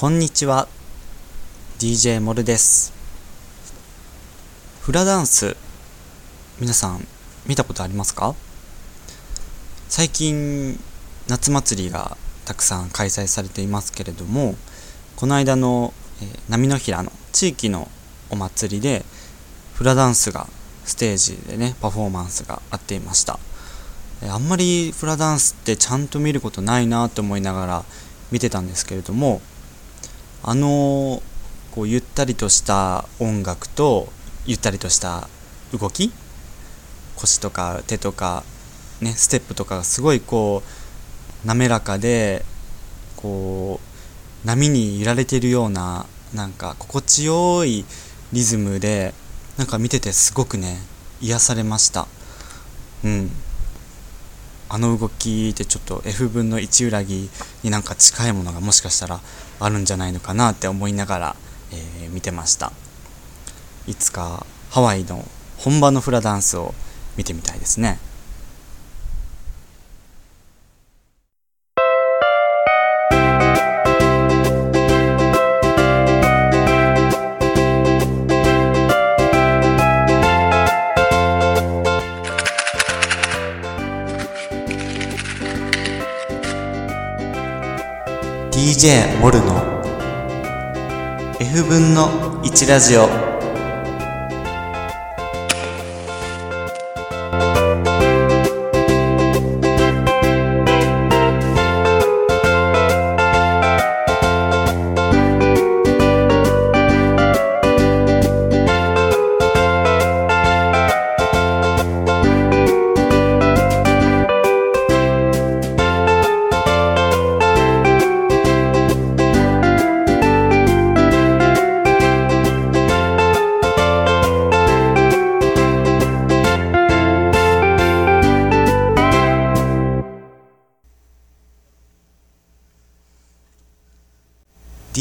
こんにちは。DJ モルです。フラダンス皆さん見たことありますか？最近夏祭りがたくさん開催されていますけれどもこの間の、えー、波の平の地域のお祭りでフラダンスがステージでねパフォーマンスがあっていました。あんまりフラダンスってちゃんと見ることないなと思いながら見てたんですけれどもあのこうゆったりとした音楽とゆったりとした動き腰とか手とかねステップとかがすごいこう滑らかでこう波に揺られてるようななんか心地よいリズムでなんか見ててすごくね癒されました。うん。あの動きでちょっと F 分の1裏木になんか近いものがもしかしたらあるんじゃないのかなって思いながら、えー、見てました。いつかハワイの本場のフラダンスを見てみたいですね。DJ モルの F 分の1ラジオ「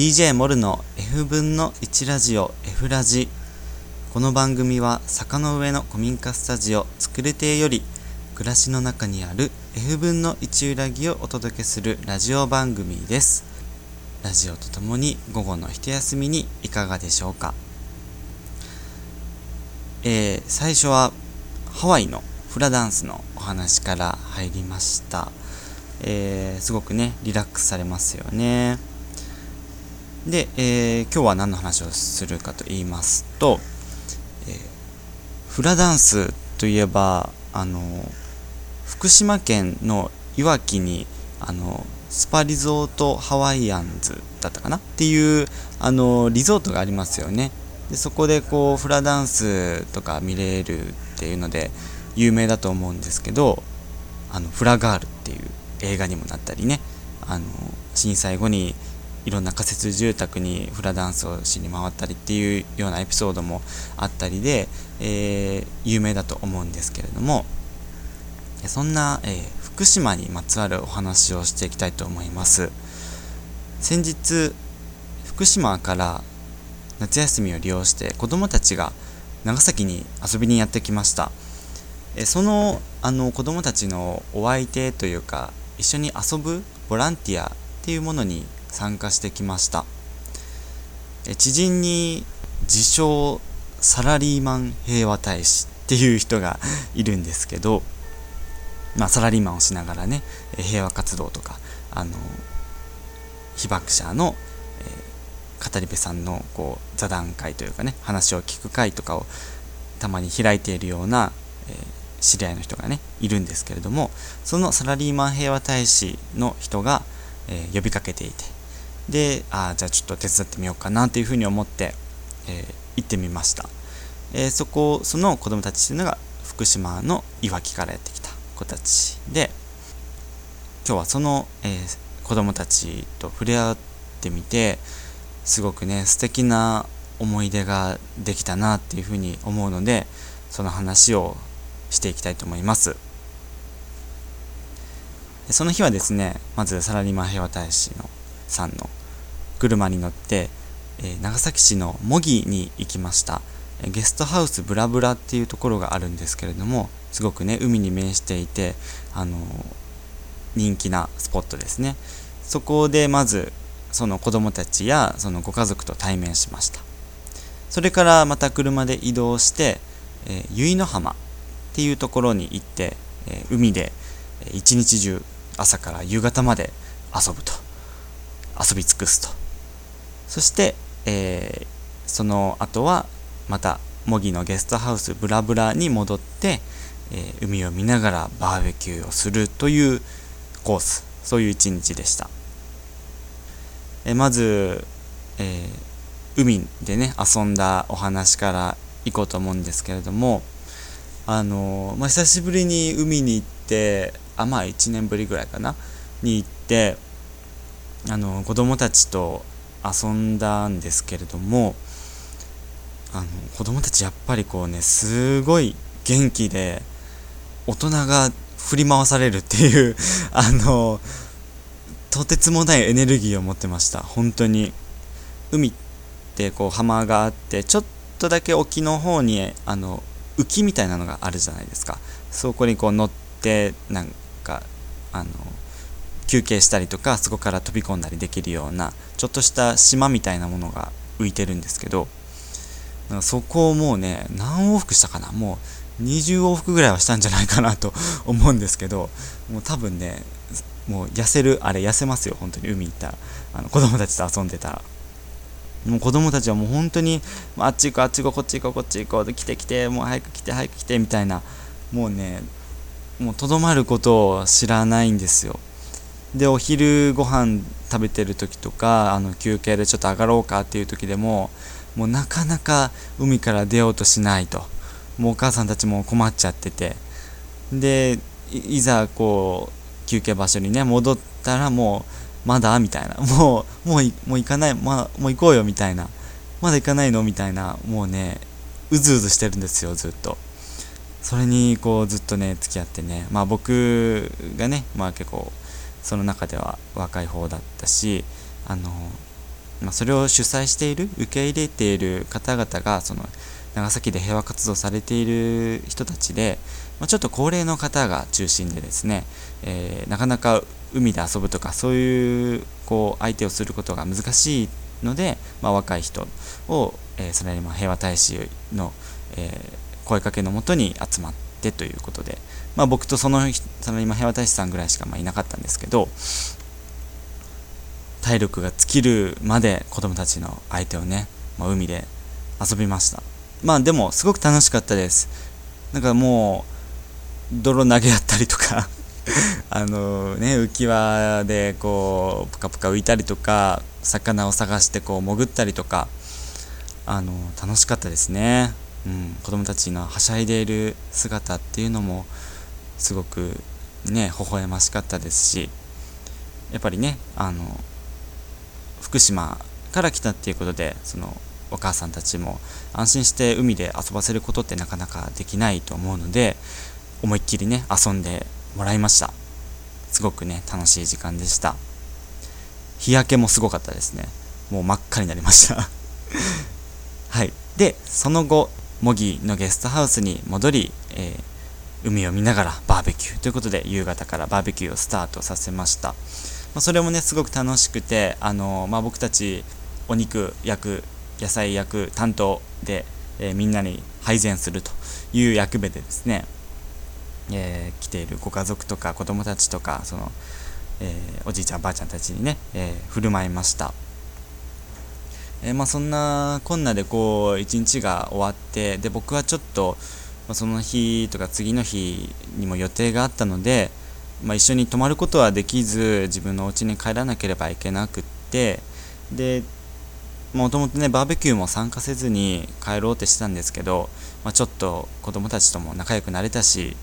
DJ モルの F 分の1ラジオ F ラジ」この番組は坂の上の古民家スタジオ作る亭より暮らしの中にある F 分の1裏木をお届けするラジオ番組です。ラジオとともに午後の一休みにいかがでしょうか？えー、最初はハワイのフラダンスのお話から入りました、えー、すごくねリラックスされますよね。で、えー、今日は何の話をするかと言いますと、えー、フラダンスといえばあの福島県のいわきにあのスパリゾートハワイアンズだったかなっていうあのリゾートがありますよね。でそこでこうフラダンスとか見れるっていうので有名だと思うんですけどあのフラガールっていう映画にもなったりねあの震災後にいろんな仮設住宅にフラダンスをしに回ったりっていうようなエピソードもあったりで、えー、有名だと思うんですけれどもそんな、えー、福島にまつわるお話をしていきたいと思います。先日福島から夏休みを利用して子どもたちが長崎に遊びにやってきました。えそのあの子どもたちのお相手というか一緒に遊ぶボランティアっていうものに参加してきました。知人に自称サラリーマン平和大使っていう人がいるんですけど、まあ、サラリーマンをしながらね平和活動とかあの被爆者の、えー、語り部さんのこう座談会というかね話を聞く会とかをたまに開いているような、えー、知り合いの人がねいるんですけれどもそのサラリーマン平和大使の人が、えー、呼びかけていてであじゃあちょっと手伝ってみようかなというふうに思って、えー、行ってみました、えー、そこその子供たちというのが福島のいわきからやってきた子たち。で今日はその、えー、子供たちと触れ合ってみてすごくね素敵な思い出ができたなっていうふうに思うのでその話をしていきたいと思います。その日はですねまずサラリーマン平和大使のさんの車に乗って、えー、長崎市の模擬に行きました。ゲストハウスブラブラっていうところがあるんですけれどもすごくね海に面していてあの人気なスポットですね。そこでまずその子供たちやそのご家族と対面しました。それからまた車で移動して、えー、由比の浜っていうところに行って、えー、海で一日中朝から夕方まで遊ぶと。遊び尽くすと。そして、えー、その後はまた模擬のゲストハウスブラブラに戻って、えー、海を見ながらバーベキューをするというコースそういう一日でした、えー、まず、え海でね遊んだお話からいこうと思うんですけれどもあのまあ、久しぶりに海に行ってあまあ1年ぶりぐらいかなに行ってあの子供たちと遊んだんですけれどもあの子供たちやっぱりこうねすごい元気で大人が振り回されるっていう あのとてつもないエネルギーを持ってました。本当に。海ってこう浜があってちょっとだけ沖の方にあの浮きみたいなのがあるじゃないですか。そこにこう乗ってなんかあの休憩したりとかそこから飛び込んだりできるようなちょっとした島みたいなものが浮いてるんですけどそこをもうね何往復したかなもう20往復ぐらいはしたんじゃないかなと 思うんですけどもう多分ねもう痩せるあれ痩せますよ本当に海行ったら。あの子供たちと遊んでたら。もう子供たちはもう本当にあっち行こうあっち行こうこっち行こうこっち行こうで来て来てもう早く来て早く来てみたいなもうねもうとどまることを知らないんですよ。でお昼ご飯食べてる時とかあの休憩でちょっと上がろうかっていう時でももうなかなか海から出ようとしないと。もうお母さんたちも困っちゃってて。でいざこう休憩場所にね戻ったらもうまだみたいな。もうもうもう行かない、まあ、もう行こうよみたいな。まだ行かないのみたいな。もうねうずうずしてるんですよずっと。それにこうずっとね付き合ってね。まあ僕がねまあ結構その中では若い方だったしあの、まあ、それを主催している受け入れている方々がその長崎で平和活動されている人たちで、まあ、ちょっと高齢の方が中心でですね、えー、なかなか海で遊ぶとかそういうこう相手をすることが難しいので、まあ、若い人を、えー、それに平和大使の、えー、声かけのもとに集まってということで、まあ、僕とそのその今平和大使さんぐらいしかまあいなかったんですけど体力が尽きるまで子供たちの相手をね、まあ、海で遊びました。まあでもすごく楽しかったです。なんかもう泥投げ合ったりとか あのね浮き輪でこうぷかぷか浮いたりとか魚を探してこう潜ったりとかあの楽しかったですね、うん、子供たちのはしゃいでいる姿っていうのもすごくね微笑ましかったですしやっぱりねあの福島から来たっていうことでそのお母さんたちも安心して海で遊ばせることってなかなかできないと思うので思いっきりね遊んでもらいました。すごくね楽しい時間でした。日焼けもすごかったですね。もう真っ赤になりました。はい。でその後模擬のゲストハウスに戻り、えー海を見ながらバーベキュー。ということで夕方からバーベキューをスタートさせました、まあ、それもねすごく楽しくてあの、まあ、僕たちお肉焼く野菜焼く担当で、えー、みんなに配膳するという役目でですね、えー、来ているご家族とか子供たちとかその、えー、おじいちゃんばあちゃんたちにね、え振る舞いました。えまあ、そんなこんなでこう一日が終わってで僕はちょっとまあ、その日とか次の日にも予定があったので、まあ、一緒に泊まることはできず自分のお家に帰らなければいけなくってでもともとねバーベキューも参加せずに帰ろうってしてたんですけど、まあ、ちょっと子供たちとも仲良くなれたし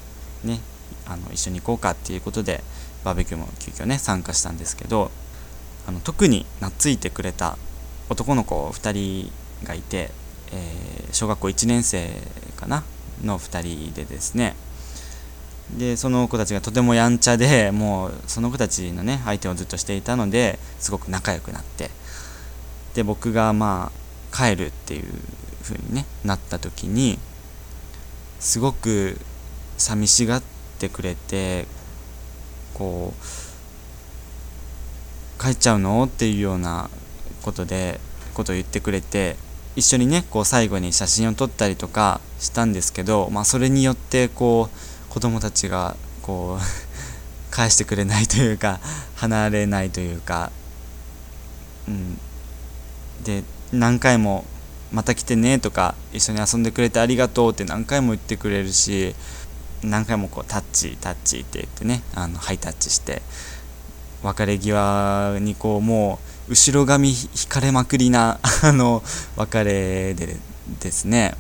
ねあの一緒に行こうかっていうことでバーベキューも急遽ね参加したんですけどあの特に懐いてくれた男の子2人がいて、えー、小学校1年生かなの2人でですね。でその子たちがとてもやんちゃでもうその子たちのね相手をずっとしていたのですごく仲良くなって。で僕がまあ帰るっていう風にねなった時にすごく寂しがってくれてこう帰っちゃうの？っていうようなことでことを言ってくれて一緒にねこう最後に写真を撮ったりとかしたんですけど、まあ、それによってこう子供たちがこう 返してくれないというか離れないというか、うん、で何回も「また来てね」とか「一緒に遊んでくれてありがとう」って何回も言ってくれるし何回もこうタッチタッチって言ってねあのハイタッチして別れ際にこうもう後ろ髪引かれまくりな あの別れでですね。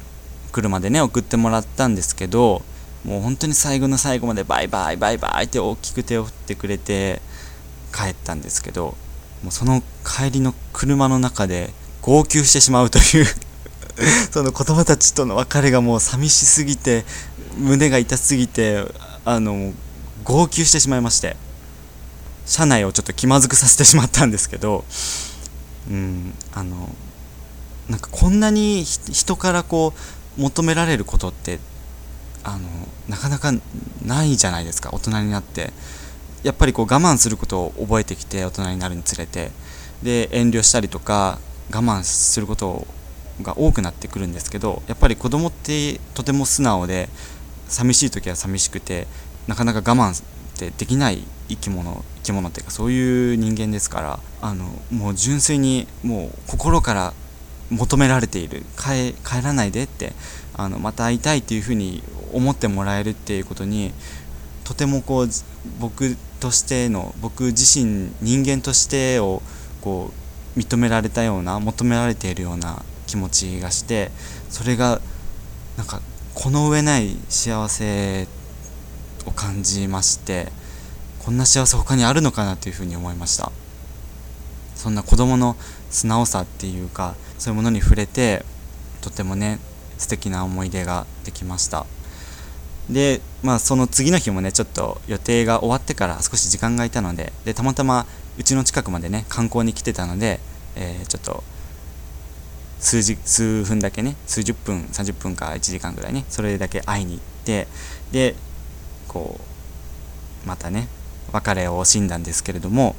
車でね送ってもらったんですけどもう本当に最後の最後までバイバイバイバイって大きく手を振ってくれて帰ったんですけどもうその帰りの車の中で号泣してしまうという その子供たちとの別れがもう寂しすぎて胸が痛すぎてあの号泣してしまいまして。車内をちょっと気まずくさせてしまったんですけどうんあのなんかこんなに人からこう求められることってあのなかなかないじゃないですか大人になって。やっぱりこう我慢することを覚えてきて大人になるにつれて。で遠慮したりとか我慢することが多くなってくるんですけどやっぱり子供ってとても素直で寂しい時は寂しくてなかなか我慢ってできない生き物生き物っていうかそういう人間ですからあのもう純粋にもう心から求められている。帰帰らないでってあのまた会いたいっていうふうに思ってもらえるっていうことにとてもこう僕としての僕自身人間としてをこう認められたような求められているような気持ちがしてそれがなんかこの上ない幸せを感じましてこんな幸せ他にあるのかなというふうに思いました。そんな子供の素直さっていうかそういうものに触れてとてもね素敵な思い出ができました。でまあその次の日もねちょっと予定が終わってから少し時間が空いたのででたまたまうちの近くまでね観光に来てたので、えー、ちょっと数時数分だけね数十分30分か1時間ぐらいねそれだけ会いに行ってでこうまたね別れを惜しんだんですけれども、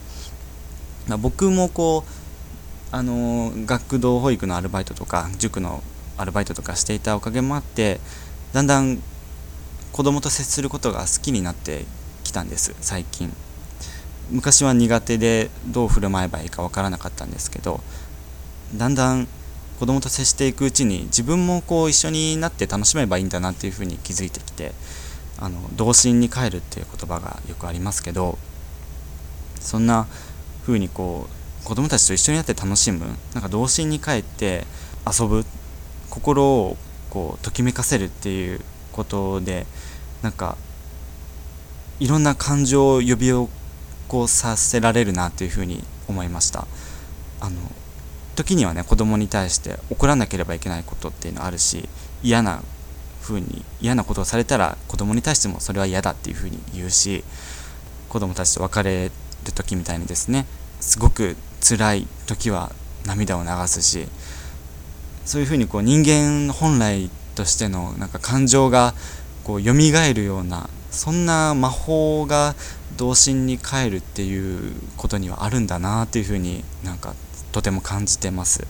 まあ、僕もこうあの学童保育のアルバイトとか塾のアルバイトとかしていたおかげもあってだんだん子供と接することが好きになってきたんです最近。昔は苦手でどう振る舞えばいいかわからなかったんですけどだんだん子供と接していくうちに自分もこう一緒になって楽しめばいいんだなっていうふうに気づいてきてあの童心に帰るっていう言葉がよくありますけどそんな風にこう子供たちと一緒になって楽しむなんか童心に帰って遊ぶ心をこうときめかせるっていうことでなんかいろんな感情を呼び起こさせられるなというふうに思いました。あの時にはね子供に対して怒らなければいけないことっていうのあるし嫌な風に嫌なことをされたら子供に対してもそれは嫌だっていう風に言うし子供たちと別れる時みたいにですねすごく辛い時は涙を流すしそういう風にこう人間本来としてのなんか感情がこう蘇るようなそんな魔法が童心に帰るっていうことにはあるんだなっていうふうになんかとても感じてます。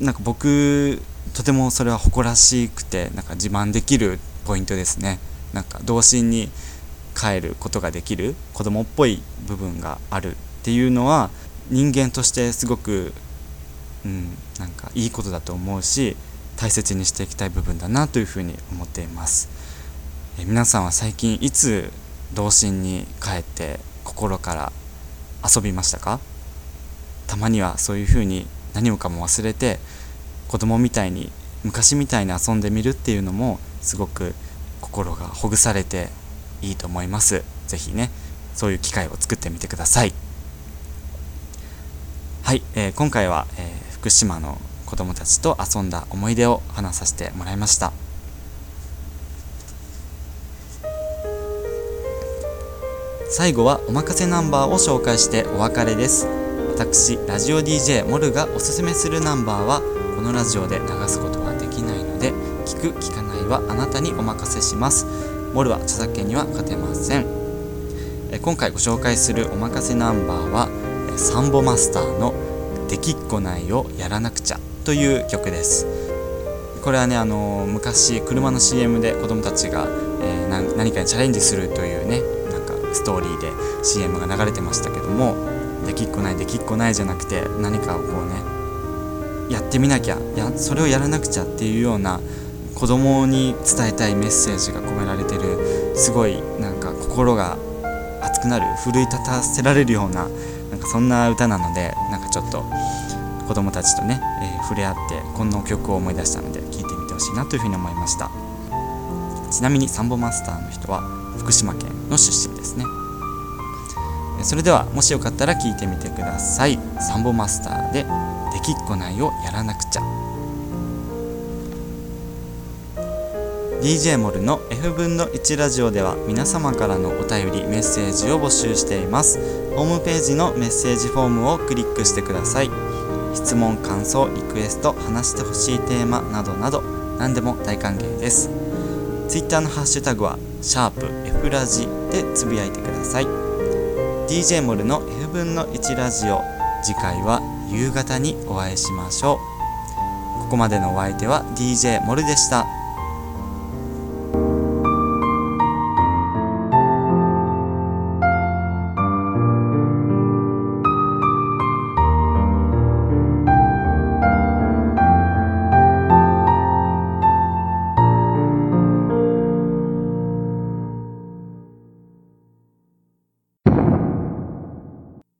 なんか僕とてもそれは誇らしくてなんか自慢できるポイントですね。なんか童心に帰ることができる子供っぽい部分があるっていうのは人間としてすごくうんなんかいいことだと思うし大切にしていきたい部分だなというふうに思っています。え皆さんは最近いつ童心に帰って心から遊びましたか？たまにはそういうふうに何もかも忘れて子供みたいに昔みたいに遊んでみるっていうのもすごく心がほぐされていいと思います。是非ねそういう機会を作ってみてください。はい、えー、今回は、えー、福島の子供たちと遊んだ思い出を話させてもらいました。最後はおまかせナンバーを紹介してお別れです。私ラジオ DJ モルがおすすめするナンバーはこのラジオで流すことはできないので聞く聞かないはあなたにお任せします。モルは著作権には勝てません。え今回ご紹介するおまかせナンバーはサンボマスターの「できっこないをやらなくちゃ」という曲です。これはねあの昔車の CM で子供たちが、えー、何かにチャレンジするというねなんかストーリーで CM が流れてましたけどもできっこないできっこないじゃなくて何かをこうねやってみなきゃやそれをやらなくちゃっていうような子供に伝えたいメッセージが込められてるすごいなんか心が熱くなる奮い立たせられるようななんかそんな歌なのでなんかちょっと子供たちとね、えー、触れ合ってこの曲を思い出したので聴いてみてほしいなというふうに思いました。ちなみにサンボマスターの人は福島県の出身ですね。それではもしよかったら聴いてみてください。サンボマスター「できっこないをやらなくちゃ」DJ モルの F 分の1ラジオでは皆様からのお便りメッセージを募集しています。ホームページのメッセージフォームをクリックしてください。質問感想リクエスト話してほしいテーマなどなど何でも大歓迎です。Twitter のハッシュタグはシャープ F ラジでつぶやいてください。DJ モルの F 分の1ラジオ次回は夕方にお会いしましょうここまでのお相手は DJ モルでした。